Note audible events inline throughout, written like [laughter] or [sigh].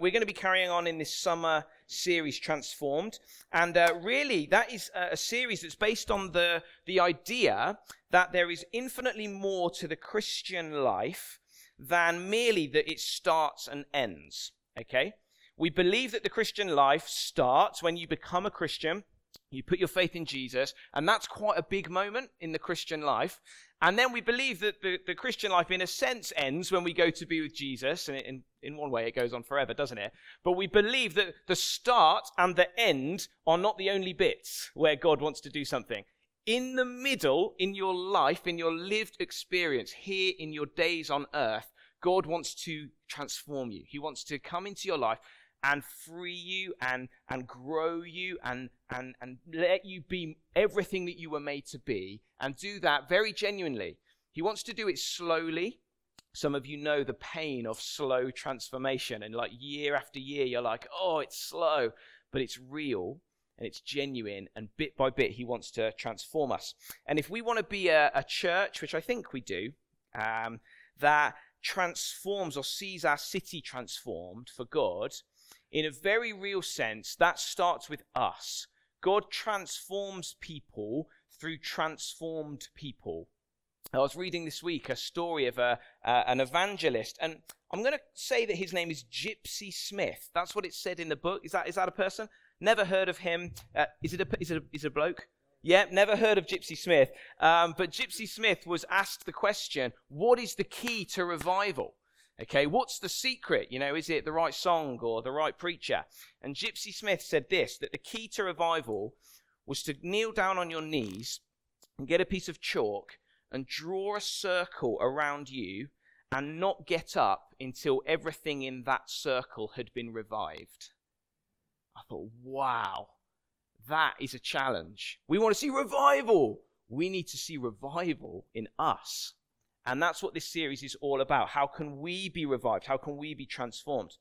we're going to be carrying on in this summer series, Transformed. And uh, really, that is a, series that's based on the, the idea that there is infinitely more to the Christian life than merely that it starts and ends. Okay? We believe that the Christian life starts when you become a Christian, you put your faith in Jesus, and that's quite a big moment in the Christian life. And then we believe that the, the Christian life, in a sense, ends when we go to be with Jesus. And in, in one way, it goes on forever, doesn't it? But we believe that the start and the end are not the only bits where God wants to do something. In the middle, in your life, in your lived experience, here in your days on earth, God wants to transform you. He wants to come into your life and free you and, and grow you and, and, and let you be everything that you were made to be and do that very genuinely. He wants to do it slowly. Some of you know the pain of slow transformation, and like year after year, you're like, oh, it's slow, but it's real and it's genuine, and bit by bit, He wants to transform us. And if we want to be a, a church, which I think we do, um, that transforms or sees our city transformed for God, in a very real sense, that starts with us. God transforms people through transformed people. I was reading this week a story of a, uh, an evangelist, and I'm going to say that his name is Gypsy Smith. That's what it said in the book. Is that, is that a person? Never heard of him. Uh, is, it a, is, it a, is it a bloke? Yeah, never heard of Gypsy Smith. Um, but Gypsy Smith was asked the question what is the key to revival? Okay, what's the secret? You know, is it the right song or the right preacher? And Gypsy Smith said this that the key to revival was to kneel down on your knees and get a piece of chalk and draw a circle around you and not get up until everything in that circle had been revived. I thought, wow, that is a challenge. We want to see revival. We need to see revival in us. And that's what this series is all about. How can we be revived? How can we be transformed?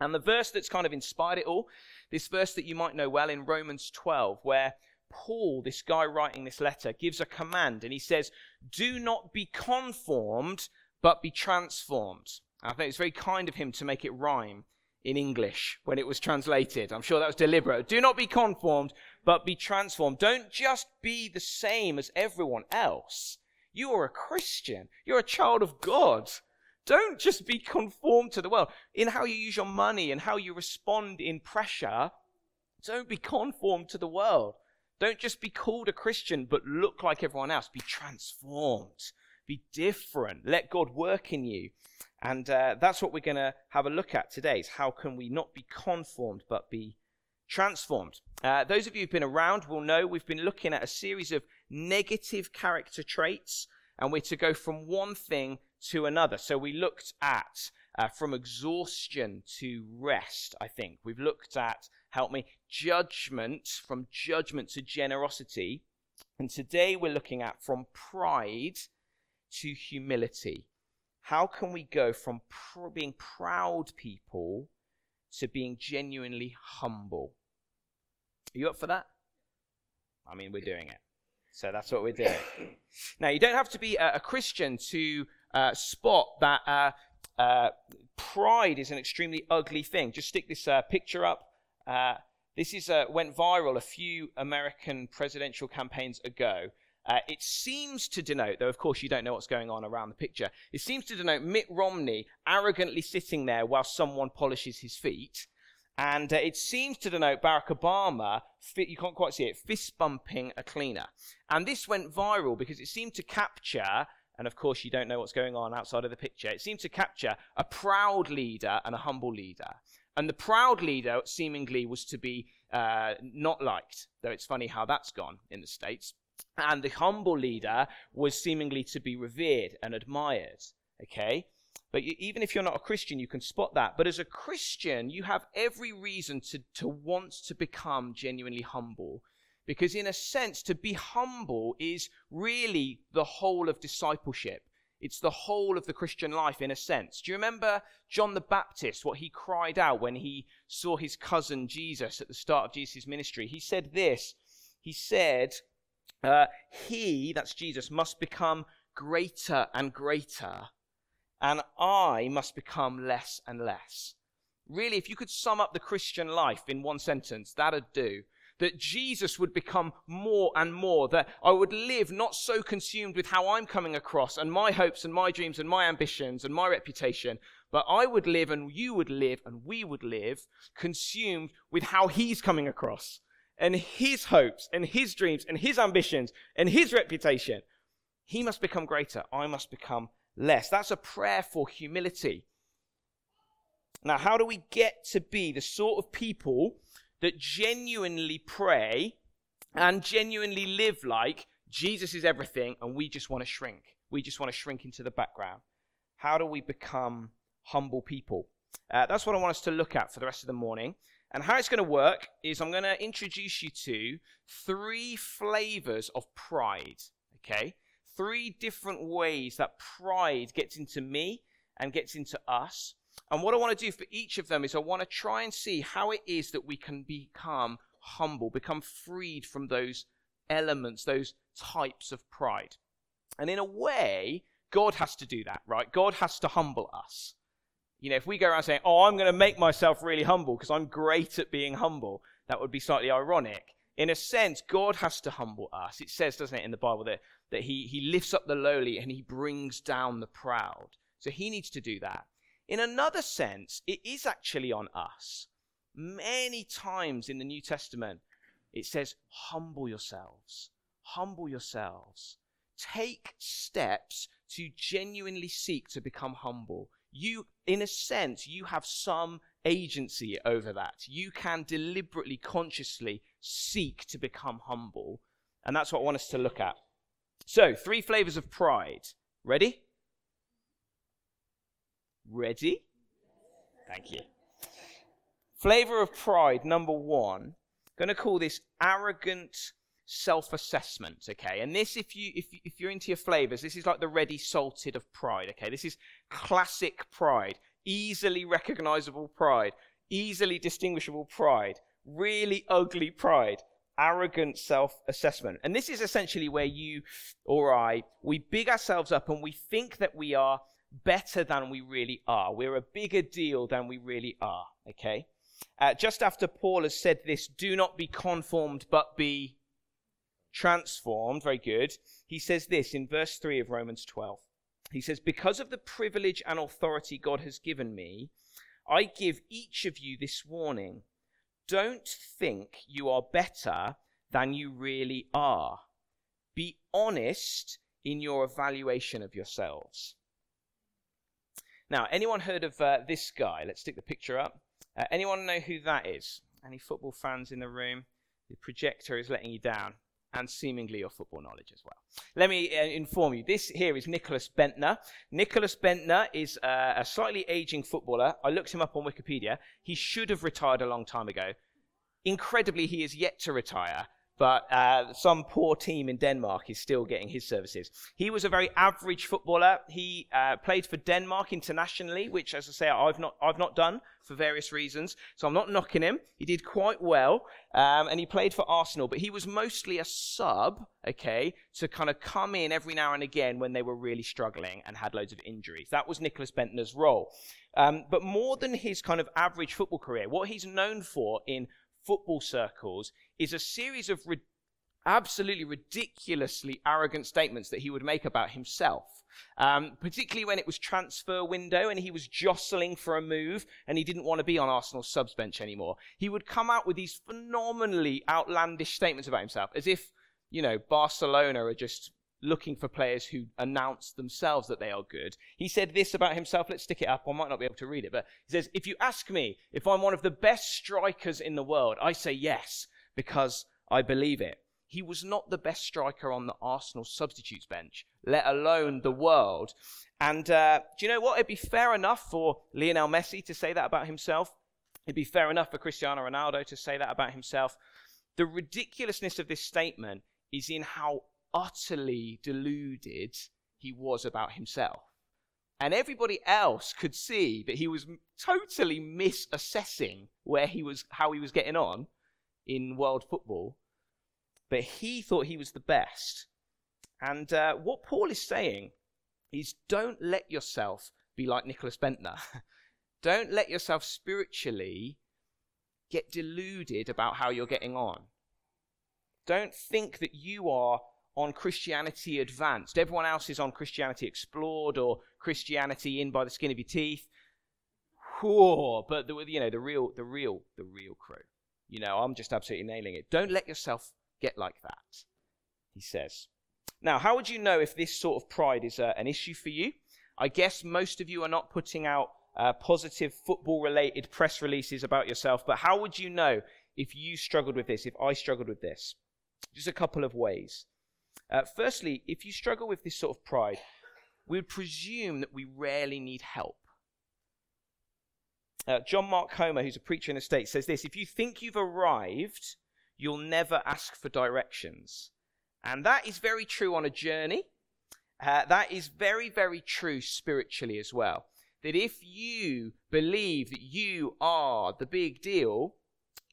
And the verse that's kind of inspired it all, this verse that you might know well in Romans 12, where Paul, this guy writing this letter, gives a command and he says, Do not be conformed, but be transformed. I think it's very kind of him to make it rhyme in English when it was translated. I'm sure that was deliberate. Do not be conformed, but be transformed. Don't just be the same as everyone else. You are a Christian. You're a child of God. Don't just be conformed to the world. In how you use your money and how you respond in pressure, don't be conformed to the world. Don't just be called a Christian, but look like everyone else. Be transformed. Be different. Let God work in you. And uh, that's what we're going to have a look at today is how can we not be conformed, but be transformed. Uh, those of you who've been around will know we've been looking at a series of negative character traits, and we're to go from one thing to another. So we looked at uh, from exhaustion to rest, I think. We've looked at, help me, judgment, from judgment to generosity. And today we're looking at from pride to humility. How can we go from pr- being proud people to being genuinely humble? Are you up for that? I mean, we're doing it. So that's what we're doing. [coughs] now, you don't have to be a, a Christian to uh, spot that uh, uh, pride is an extremely ugly thing. Just stick this uh, picture up. Uh, this is uh, went viral a few American presidential campaigns ago. it seems to denote, though of course you don't know what's going on around the picture, it seems to denote Mitt Romney arrogantly sitting there while someone polishes his feet. And uh, it seems to denote Barack Obama, you can't quite see it, fist bumping a cleaner. And this went viral because it seemed to capture, and of course you don't know what's going on outside of the picture, it seemed to capture a proud leader and a humble leader. And the proud leader seemingly was to be uh, not liked, though it's funny how that's gone in the States. And the humble leader was seemingly to be revered and admired. Okay? But even if you're not a Christian, you can spot that. But as a Christian, you have every reason to, to want to become genuinely humble. Because, in a sense, to be humble is really the whole of discipleship. It's the whole of the Christian life, in a sense. Do you remember John the Baptist, what he cried out when he saw his cousin Jesus at the start of Jesus' ministry? He said this He said, uh, He, that's Jesus, must become greater and greater and I must become less and less. really, if you could sum up the Christian life in one sentence, that'd do. That Jesus would become more and more, that I would live not so consumed with how I'm coming across and my hopes and my dreams and my ambitions and my reputation, but I would live and you would live and we would live consumed with how he's coming across and his hopes and his dreams and his ambitions and his reputation. He must become greater. I must become less. That's a prayer for humility. Now, how do we get to be the sort of people that genuinely pray and genuinely live like Jesus is everything and we just want to shrink? We just want to shrink into the background. How do we become humble people? Uh, that's what I want us to look at for the rest of the morning. And how it's going to work is I'm going to introduce you to three flavors of pride. Okay? Three different ways that pride gets into me and gets into us. And what I want to do for each of them is I want to try and see how it is that we can become humble, become freed from those elements, those types of pride. And in a way, God has to do that, right? God has to humble us. You know, if we go around saying, oh, I'm going to make myself really humble because I'm great at being humble, that would be slightly ironic. In a sense, God has to humble us. It says, doesn't it, in the Bible, that, that he, he lifts up the lowly and he brings down the proud. So he needs to do that. In another sense, it is actually on us. Many times in the New Testament, it says, humble yourselves. Humble yourselves. Take steps to genuinely seek to become humble. You, in a sense, you have some agency over that. You can deliberately, consciously seek to become humble. And that's what I want us to look at. So, three flavors of pride. Ready? Ready? Thank you. Flavor of pride, number one. I'm going to call this arrogant self-assessment okay? And this if you if, if you're into your flavors this is like the ready salted of pride okay? This is classic pride. Easily recognizable pride. Easily distinguishable pride. Really ugly pride. Arrogant self-assessment. And this is essentially where you or i we big ourselves up and we think that we are better than we really are. We're a bigger deal than we really are, okay? Uh, just after Paul has said this, do not be conformed, but be transformed. Very good. He says this in verse 3 of Romans 12. He says, Because of the privilege and authority God has given me, I give each of you this warning. Don't think you are better than you really are. Be honest in your evaluation of yourselves. Now, anyone heard of uh, this guy? Let's stick the picture up. Uh, anyone know who that is? Any football fans in the room? The projector is letting you down, and seemingly your football knowledge as well. Let me uh, inform you. This here is Nicklas Bendtner. Nicklas Bendtner is uh, a slightly aging footballer. I looked him up on Wikipedia. He should have retired a long time ago. Incredibly, he is yet to retire but uh, some poor team in Denmark is still getting his services. He was a very average footballer. He uh, played for Denmark internationally, which, as I say, I've not, I've not done for various reasons. So I'm not knocking him. He did quite well, um, and he played for Arsenal, but he was mostly a sub, okay, to kind of come in every now and again when they were really struggling and had loads of injuries. That was Nicklas Bendtner's role. Um, but more than his kind of average football career, what he's known for in football circles is a series of ri- absolutely ridiculously arrogant statements that he would make about himself. Um, particularly when it was transfer window and he was jostling for a move and he didn't want to be on Arsenal's subs bench anymore. He would come out with these phenomenally outlandish statements about himself as if, you know, Barcelona are just looking for players who announce themselves that they are good. He said this about himself. Let's stick it up. I might not be able to read it, but he says, If you ask me if I'm one of the best strikers in the world, I say yes, because I believe it. He was not the best striker on the Arsenal substitutes bench, let alone the world. And uh, do you know what? It'd be fair enough for Lionel Messi to say that about himself. It'd be fair enough for Cristiano Ronaldo to say that about himself. The ridiculousness of this statement is in how utterly deluded he was about himself. And everybody else could see that he was totally misassessing where he was, how he was getting on in world football. But he thought he was the best. And uh, what Paul is saying is don't let yourself be like Nicklas Bendtner. [laughs] Don't let yourself spiritually get deluded about how you're getting on. Don't think that you are on Christianity Advanced. Everyone else is on Christianity Explored or Christianity in by the skin of your teeth. But the, you know the real, the real, the real crew. You know, I'm just absolutely nailing it. Don't let yourself get like that. He says. Now, how would you know if this sort of pride is uh, an issue for you? I guess most of you are not putting out uh, positive football-related press releases about yourself, but how would you know if you struggled with this? If I struggled with this? Just a couple of ways. Uh, firstly, if you struggle with this sort of pride, we would presume that we rarely need help. Uh, John Mark Comer, who's a preacher in the States, says this If you think you've arrived, you'll never ask for directions. And that is very true on a journey. Uh, that is very, very true spiritually as well. That if you believe that you are the big deal,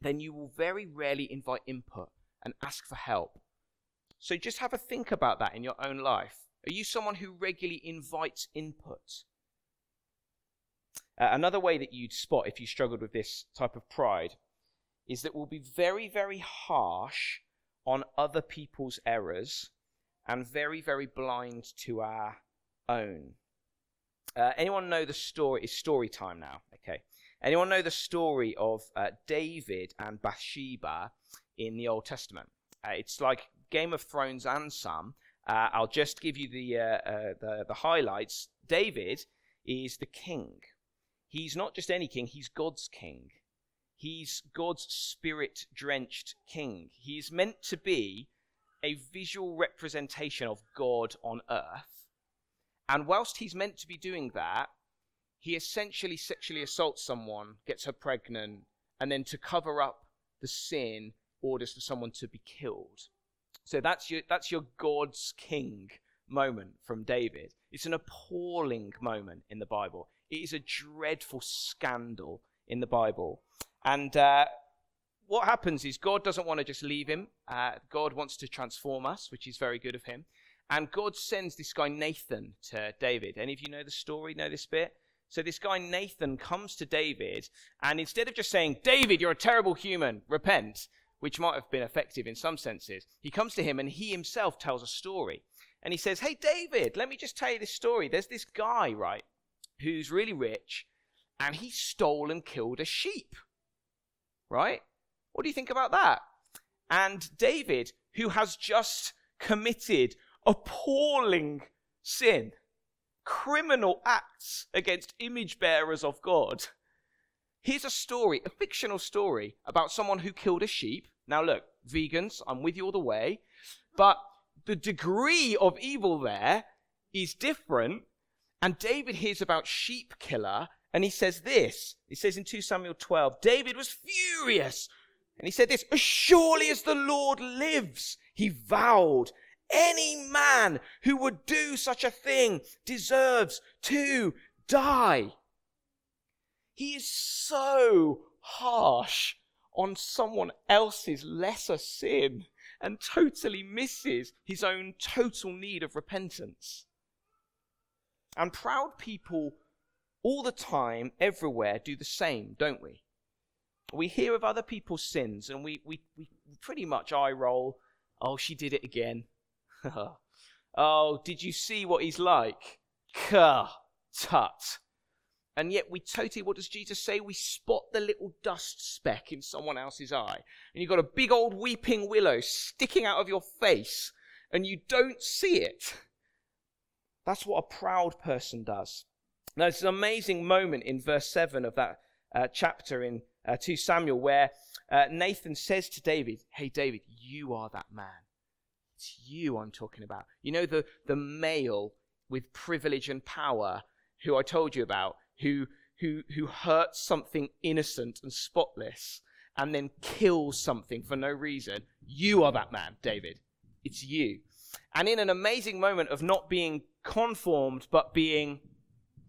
then you will very rarely invite input and ask for help. So just have a think about that in your own life. Are you someone who regularly invites input? Uh, another way that you'd spot if you struggled with this type of pride is that we'll be very, very harsh on other people's errors and very, very blind to our own. Uh, anyone know the story? It's story time now. Okay. Anyone know the story of uh, David and Bathsheba in the Old Testament? Uh, it's like Game of Thrones and some. Uh, I'll just give you the, uh, uh, the, the highlights. David is the king. He's not just any king; he's God's king. He's God's spirit drenched king. He's meant to be a visual representation of God on earth. And whilst he's meant to be doing that, he essentially sexually assaults someone, gets her pregnant, and then to cover up the sin, orders for someone to be killed. So that's your, that's your God's king moment from David. It's an appalling moment in the Bible. It is a dreadful scandal in the Bible. And uh, what happens is God doesn't want to just leave him. Uh, God wants to transform us, which is very good of him. And God sends this guy Nathan to David. Any of you know the story, know this bit? So this guy Nathan comes to David, and instead of just saying, David, you're a terrible human, repent, which might have been effective in some senses, he comes to him and he himself tells a story. And he says, Hey, David, let me just tell you this story. There's this guy, right, who's really rich, and he stole and killed a sheep. Right? What do you think about that? And David, who has just committed appalling sin, criminal acts against image bearers of God. Here's a story, a fictional story about someone who killed a sheep. Now, look, vegans, I'm with you all the way, but the degree of evil there is different. And David hears about sheep killer, and he says this. He says in 2 Samuel 12, David was furious. And he said this, as surely as the Lord lives, he vowed, any man who would do such a thing deserves to die. He is so harsh on someone else's lesser sin and totally misses his own total need of repentance. And proud people all the time, everywhere, do the same, don't we? We hear of other people's sins and we, we, we pretty much eye roll. Oh, she did it again. [laughs] oh, did you see what he's like? Ka, tut. And yet we totally, what does Jesus say? We spot the little dust speck in someone else's eye. And you've got a big old weeping willow sticking out of your face and you don't see it. That's what a proud person does. Now, it's an amazing moment in verse 7 of that uh, chapter in uh, 2 Samuel where uh, Nathan says to David, Hey, David, you are that man. It's you I'm talking about. You know, the, the male with privilege and power who I told you about, who, who, who hurts something innocent and spotless and then kills something for no reason. You are that man, David. It's you. And in an amazing moment of not being conformed but being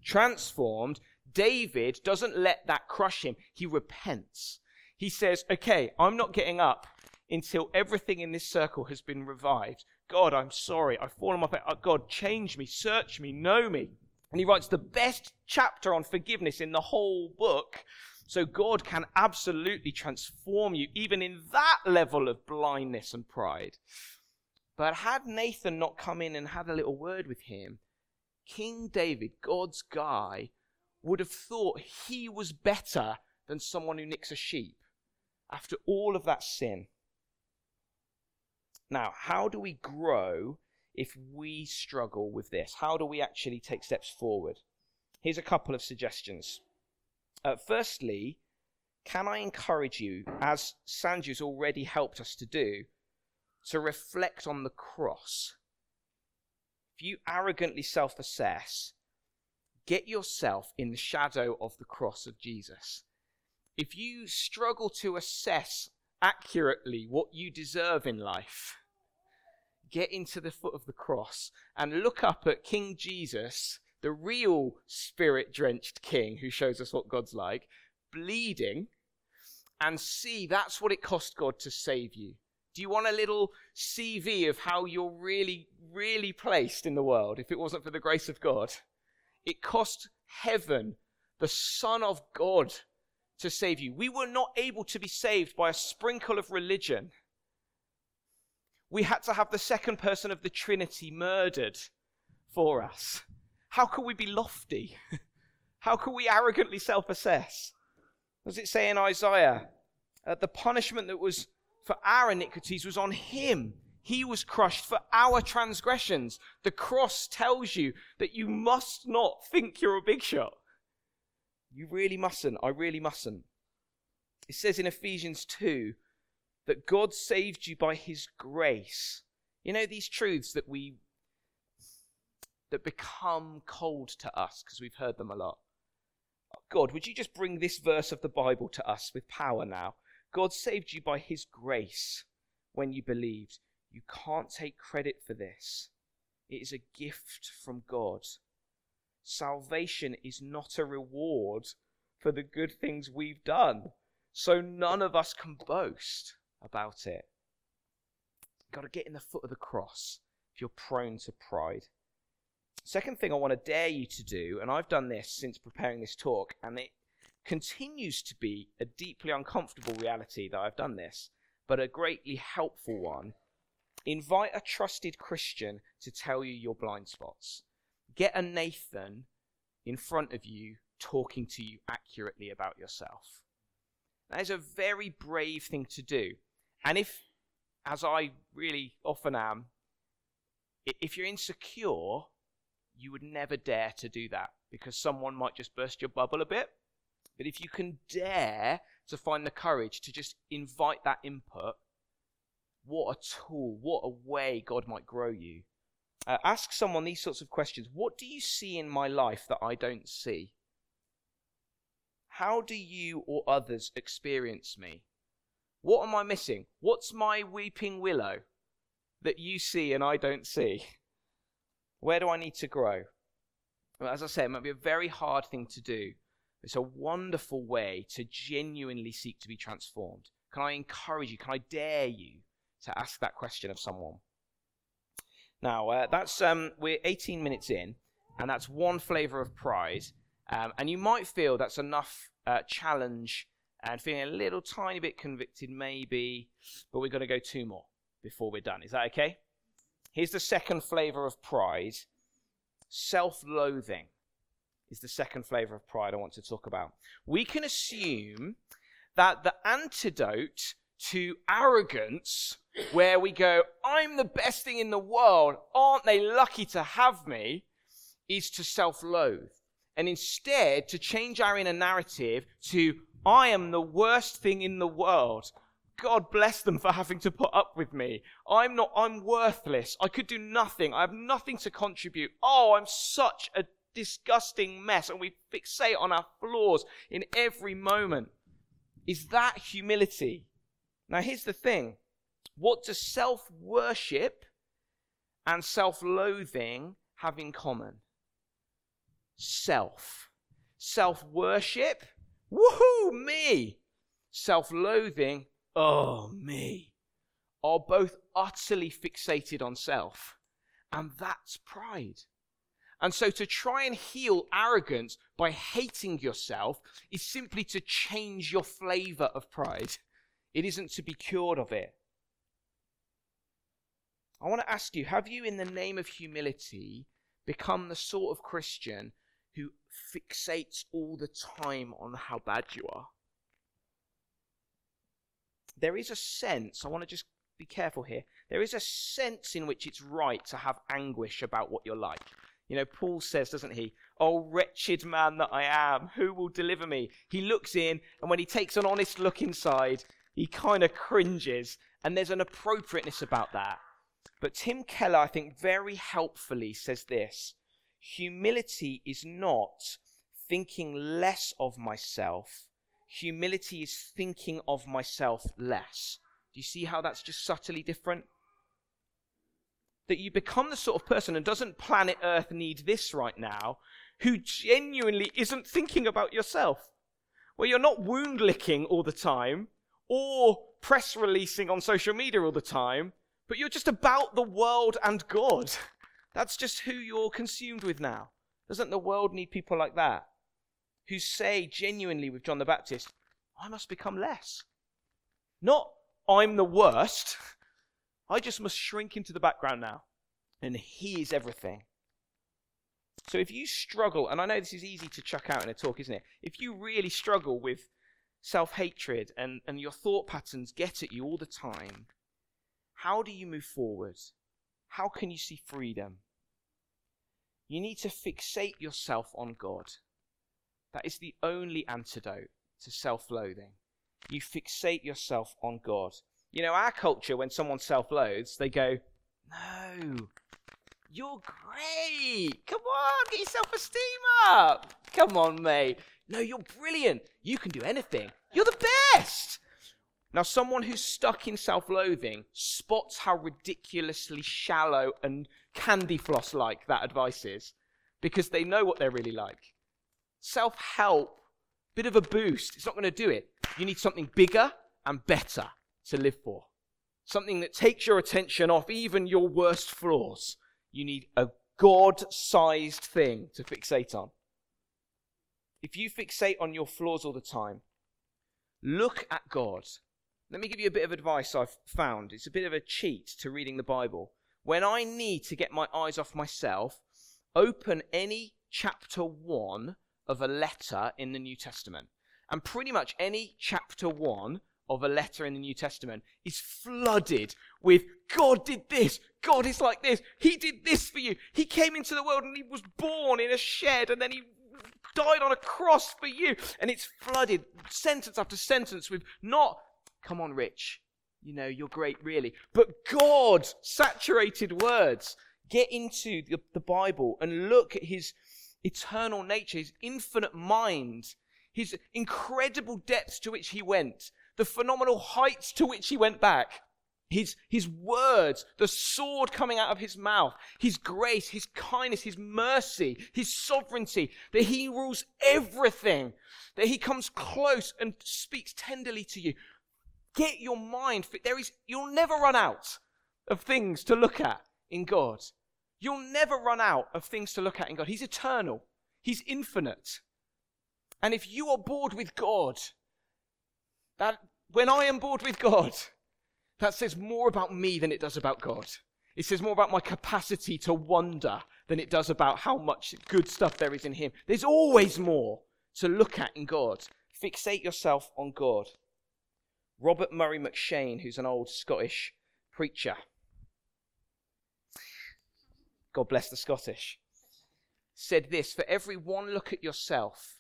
transformed, David doesn't let that crush him. He repents. He says, Okay, I'm not getting up until everything in this circle has been revived. God, I'm sorry. I've fallen off. Uh, God, change me, search me, know me. And he writes the best chapter on forgiveness in the whole book. So God can absolutely transform you, even in that level of blindness and pride. But had Nathan not come in and had a little word with him, King David, God's guy, would have thought he was better than someone who nicks a sheep after all of that sin. Now, how do we grow if we struggle with this? How do we actually take steps forward? Here's a couple of suggestions. Uh, firstly, can I encourage you, as Sanju's already helped us to do, to reflect on the cross? If you arrogantly self assess, get yourself in the shadow of the cross of Jesus. If you struggle to assess accurately what you deserve in life, get into the foot of the cross and look up at King Jesus, the real spirit drenched king who shows us what God's like, bleeding, and see that's what it cost God to save you. Do you want a little CV of how you're really, really placed in the world if it wasn't for the grace of God? It cost heaven, the Son of God, to save you. We were not able to be saved by a sprinkle of religion we had to have the second person of the Trinity murdered for us. How could we be lofty? [laughs] How could we arrogantly self assess? Does it say in Isaiah? Uh, the punishment that was for our iniquities was on him. He was crushed for our transgressions. The cross tells you that you must not think you're a big shot. You really mustn't. I really mustn't. It says in Ephesians 2 that God saved you by his grace. You know, these truths that we that become cold to us because we've heard them a lot. God, would you just bring this verse of the Bible to us with power now? God saved you by his grace when you believed. You can't take credit for this. It is a gift from God. Salvation is not a reward for the good things we've done. So none of us can boast about it. You've got to get in the foot of the cross if you're prone to pride. Second thing I want to dare you to do, and I've done this since preparing this talk, and it continues to be a deeply uncomfortable reality that I've done this, but a greatly helpful one. Invite a trusted Christian to tell you your blind spots. Get a Nathan in front of you talking to you accurately about yourself. That is a very brave thing to do. And if, as I really often am, if you're insecure, you would never dare to do that because someone might just burst your bubble a bit. But if you can dare to find the courage to just invite that input, what a tool, what a way God might grow you. Uh, ask someone these sorts of questions What do you see in my life that I don't see? How do you or others experience me? What am I missing? What's my weeping willow that you see and I don't see? Where do I need to grow? Well, as I say, it might be a very hard thing to do. It's a wonderful way to genuinely seek to be transformed. Can I encourage you? Can I dare you to ask that question of someone? Now, uh, that's um, we're 18 minutes in, and that's one flavor of pride. Um, and you might feel that's enough uh, challenge and feeling a little tiny bit convicted, maybe, but we're going to go two more before we're done. Is that okay? Here's the second flavor of pride self loathing is the second flavor of pride I want to talk about. We can assume that the antidote to arrogance, where we go, I'm the best thing in the world, aren't they lucky to have me, is to self loathe. And instead, to change our inner narrative to, I am the worst thing in the world. God bless them for having to put up with me. I'm not, I'm worthless. I could do nothing. I have nothing to contribute. Oh, I'm such a disgusting mess. And we fixate on our flaws in every moment. Is that humility? Now, here's the thing what does self worship and self loathing have in common? Self. Self worship woohoo, me, self loathing, oh, me, are both utterly fixated on self. And that's pride. And so to try and heal arrogance by hating yourself is simply to change your flavor of pride. It isn't to be cured of it. I want to ask you have you, in the name of humility, become the sort of Christian who fixates all the time on how bad you are? There is a sense, I want to just be careful here. There is a sense in which it's right to have anguish about what you're like. You know, Paul says, doesn't he? Oh, wretched man that I am, who will deliver me? He looks in, and when he takes an honest look inside, he kind of cringes, and there's an appropriateness about that. But Tim Keller, I think, very helpfully says this Humility is not thinking less of myself, humility is thinking of myself less. Do you see how that's just subtly different? That you become the sort of person, and doesn't planet Earth need this right now, who genuinely isn't thinking about yourself. Where you're not wound licking all the time, or press releasing on social media all the time, but you're just about the world and God. [laughs] That's just who you're consumed with now. Doesn't the world need people like that? Who say genuinely with John the Baptist, I must become less. Not I'm the worst. [laughs] I just must shrink into the background now. And He is everything. So if you struggle, and I know this is easy to chuck out in a talk, isn't it? If you really struggle with self hatred and, and your thought patterns get at you all the time, how do you move forward? How can you see freedom? You need to fixate yourself on God. That is the only antidote to self loathing. You fixate yourself on God. You know, our culture, when someone self loathes, they go, No, you're great. Come on, get your self esteem up. Come on, mate. No, you're brilliant. You can do anything. You're the best. Now, someone who's stuck in self loathing spots how ridiculously shallow and candy floss like that advice is because they know what they're really like. Self help, bit of a boost, it's not going to do it. You need something bigger and better to live for. Something that takes your attention off even your worst flaws. You need a God sized thing to fixate on. If you fixate on your flaws all the time, look at God let me give you a bit of advice I've found. It's a bit of a cheat to reading the Bible. When I need to get my eyes off myself, open any chapter 1 of a letter in the New Testament. And pretty much any chapter 1 of a letter in the New Testament is flooded with God did this, God is like this, He did this for you. He came into the world and He was born in a shed and then He died on a cross for you. And it's flooded sentence after sentence with not Come on, Rich. You know, you're great, really. But God, saturated words. Get into the, the Bible and look at his eternal nature, his infinite mind, his incredible depths to which he went, the phenomenal heights to which he went back. His, his words, the sword coming out of his mouth, his grace, his kindness, his mercy, his sovereignty, that he rules everything, that he comes close and speaks tenderly to you. Get your mind fit. There is, you'll never run out of things to look at in God. You'll never run out of things to look at in God. He's eternal. He's infinite. And if you are bored with God, that when I am bored with God, that says more about me than it does about God. It says more about my capacity to wonder than it does about how much good stuff there is in Him. There's always more to look at in God. Fixate yourself on God. Robert Murray M'Cheyne, who's an old Scottish preacher. God bless the Scottish. Said this For every one look at yourself,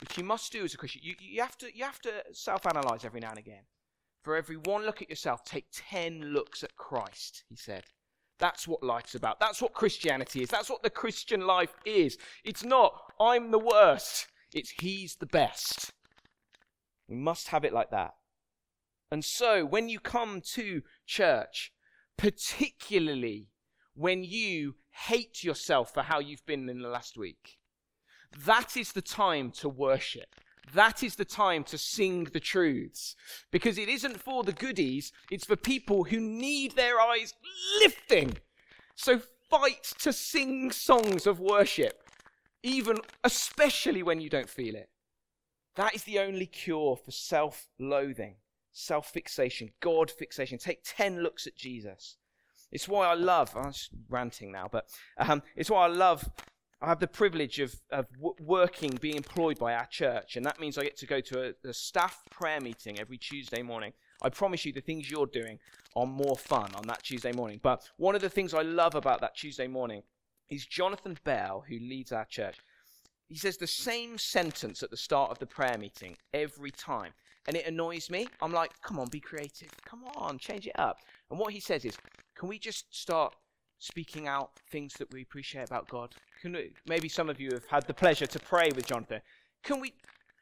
which you must do as a Christian, you, you have to, you have to self analyze every now and again. For every one look at yourself, take 10 looks at Christ, he said. That's what life's about. That's what Christianity is. That's what the Christian life is. It's not, I'm the worst. It's, He's the best. We must have it like that. And so, when you come to church, particularly when you hate yourself for how you've been in the last week, that is the time to worship. That is the time to sing the truths. Because it isn't for the goodies, it's for people who need their eyes lifting. So fight to sing songs of worship, even especially when you don't feel it. That is the only cure for self loathing, self fixation, God fixation. Take 10 looks at Jesus. It's why I love, I'm ranting now, but um, it's why I love, I have the privilege of, of working, being employed by our church, and that means I get to go to a, a staff prayer meeting every Tuesday morning. I promise you the things you're doing are more fun on that Tuesday morning. But one of the things I love about that Tuesday morning is Jonathan Bell, who leads our church. He says the same sentence at the start of the prayer meeting every time. And it annoys me. I'm like, come on, be creative. Come on, change it up. And what he says is, can we just start speaking out things that we appreciate about God? Can we, maybe some of you have had the pleasure to pray with Jonathan. Can we,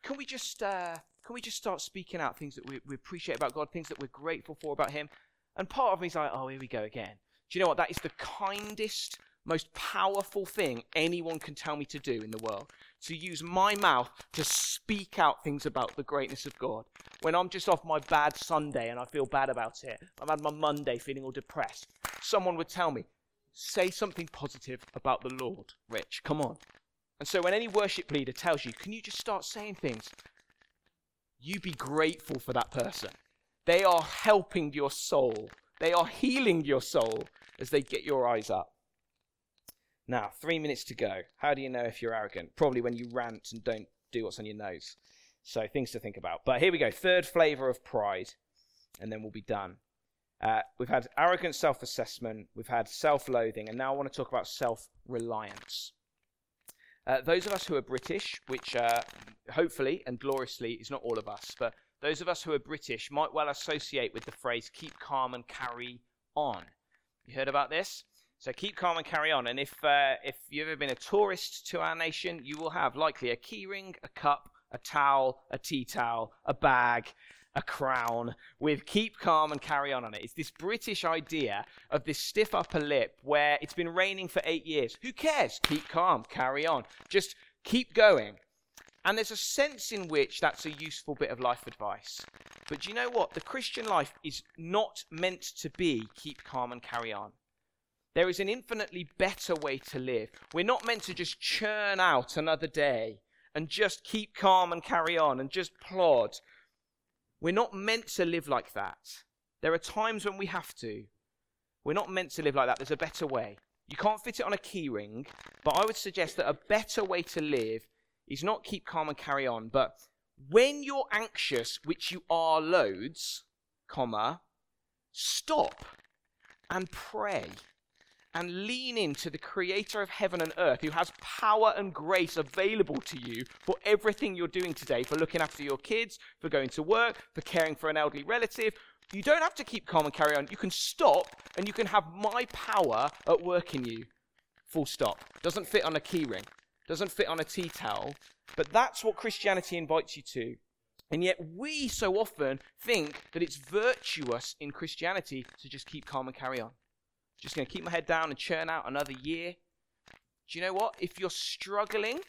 can we just, uh, can we just start speaking out things that we, we appreciate about God, things that we're grateful for about Him? And part of me is like, oh, here we go again. Do you know what? That is the kindest, most powerful thing anyone can tell me to do in the world. To use my mouth to speak out things about the greatness of God. When I'm just off my bad Sunday and I feel bad about it, I've had my Monday feeling all depressed, someone would tell me, say something positive about the Lord, Rich. Come on. And so when any worship leader tells you, can you just start saying things? You be grateful for that person. They are helping your soul. They are healing your soul as they get your eyes up. Now, three minutes to go. How do you know if you're arrogant? Probably when you rant and don't do what's on your nose. So, things to think about. But here we go. Third flavor of pride, and then we'll be done. Uh, we've had arrogant self assessment, we've had self loathing, and now I want to talk about self reliance. Uh, those of us who are British, which uh, hopefully and gloriously is not all of us, but those of us who are British might well associate with the phrase keep calm and carry on. You heard about this? So keep calm and carry on. And if, uh, if you've ever been a tourist to our nation, you will have likely a keyring, a cup, a towel, a tea towel, a bag, a crown with keep calm and carry on on it. It's this British idea of this stiff upper lip where it's been raining for eight years. Who cares? Keep calm, carry on. Just keep going. And there's a sense in which that's a useful bit of life advice. But do you know what? The Christian life is not meant to be keep calm and carry on. There is an infinitely better way to live. We're not meant to just churn out another day and just keep calm and carry on and just plod. We're not meant to live like that. There are times when we have to. We're not meant to live like that. There's a better way. You can't fit it on a keyring, but I would suggest that a better way to live is not keep calm and carry on, but when you're anxious, which you are loads, comma, stop and pray and lean into the creator of heaven and earth who has power and grace available to you for everything you're doing today for looking after your kids, for going to work, for caring for an elderly relative. You don't have to keep calm and carry on. You can stop and you can have my power at work in you. Full stop. Doesn't fit on a keyring doesn't fit on a tea towel. But that's what Christianity invites you to. And yet, we so often think that it's virtuous in Christianity to just keep calm and carry on. Just going to keep my head down and churn out another year. Do you know what? If you're struggling,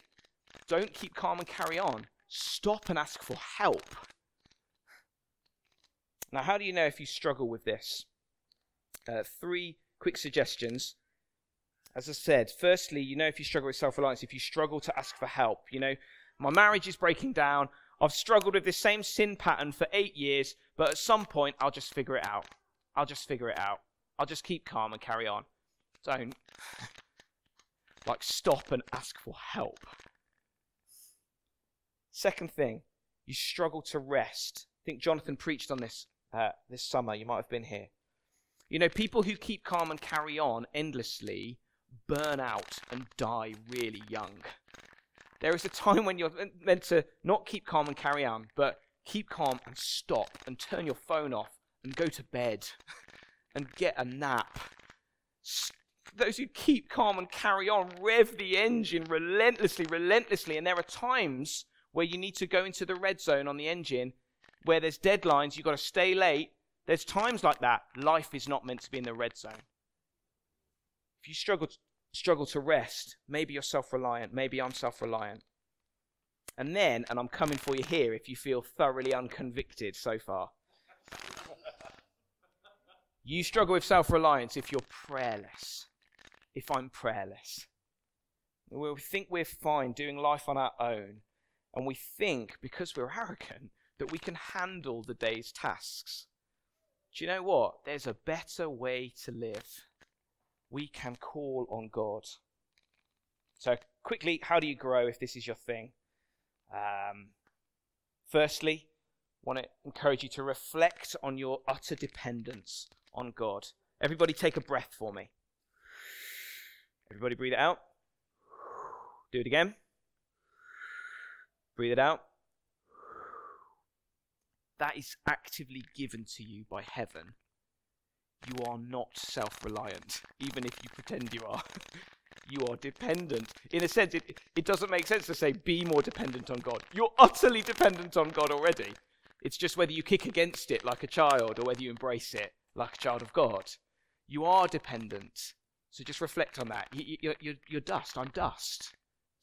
don't keep calm and carry on. Stop and ask for help. Now, how do you know if you struggle with this? Uh, three quick suggestions as I said, firstly, you know, if you struggle with self reliance, if you struggle to ask for help, you know, my marriage is breaking down. I've struggled with this same sin pattern for eight years, but at some point, I'll just figure it out. I'll just figure it out. I'll just keep calm and carry on. Don't, like, stop and ask for help. Second thing, you struggle to rest. I think Jonathan preached on this uh, this summer. You might have been here. You know, people who keep calm and carry on endlessly burn out and die really young. There is a time when you're meant to not keep calm and carry on, but keep calm and stop and turn your phone off and go to bed [laughs] and get a nap. Those who keep calm and carry on rev the engine relentlessly, relentlessly. And there are times where you need to go into the red zone on the engine where there's deadlines, you've got to stay late. There's times like that. Life is not meant to be in the red zone. If you struggle to, struggle to rest, maybe you're self reliant, maybe I'm self reliant. And then, and I'm coming for you here if you feel thoroughly unconvicted so far. You struggle with self reliance if you're prayerless. if I'm prayerless. We think we're fine doing life on our own, and we think, because we're arrogant, that we can handle the day's tasks. Do you know what? There's a better way to live. We can call on God. So, quickly, how do you grow if this is your thing? Um, firstly, I want to encourage you to reflect on your utter dependence on God. Everybody, take a breath for me. Everybody, breathe it out. Do it again. Breathe it out. That is actively given to you by heaven. You are not self reliant, even if you pretend you are. [laughs] you are dependent. In a sense, it, it doesn't make sense to say be more dependent on God. You're utterly dependent on God already. It's just whether you kick against it like a child or whether you embrace it like a child of God. You are dependent. So just reflect on that. You, you, you're, you're dust. I'm dust.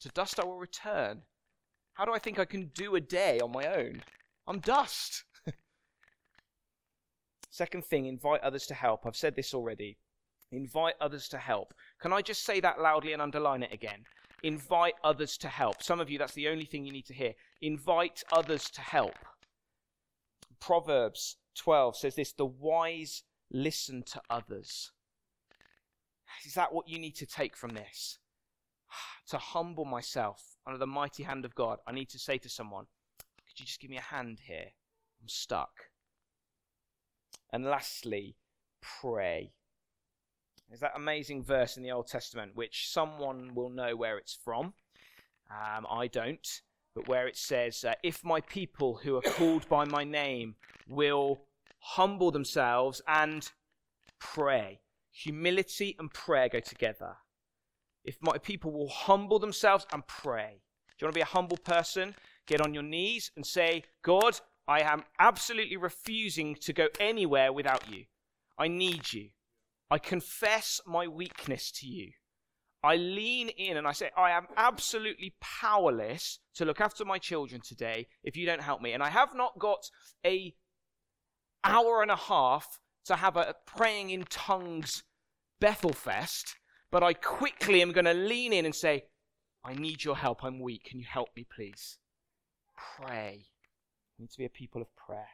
To dust I will return. How do I think I can do a day on my own? I'm dust. [laughs] Second thing, invite others to help. I've said this already. Invite others to help. Can I just say that loudly and underline it again? Invite others to help. Some of you, that's the only thing you need to hear. Invite others to help. Proverbs 12 says this the wise listen to others. Is that what you need to take from this? [sighs] to humble myself under the mighty hand of God, I need to say to someone, Could you just give me a hand here? I'm stuck. And lastly, pray. There's that amazing verse in the Old Testament, which someone will know where it's from. Um, I don't, but where it says, uh, If my people who are called by my name will humble themselves and pray. Humility and prayer go together. If my people will humble themselves and pray. Do you want to be a humble person? Get on your knees and say, God, I am absolutely refusing to go anywhere without you. I need you. I confess my weakness to you. I lean in and I say, I am absolutely powerless to look after my children today if you don't help me. And I have not got a hour and a half to have a praying in tongues Bethelfest, but I quickly am going to lean in and say, I need your help. I'm weak. Can you help me, please? Pray. We need to be a people of prayer.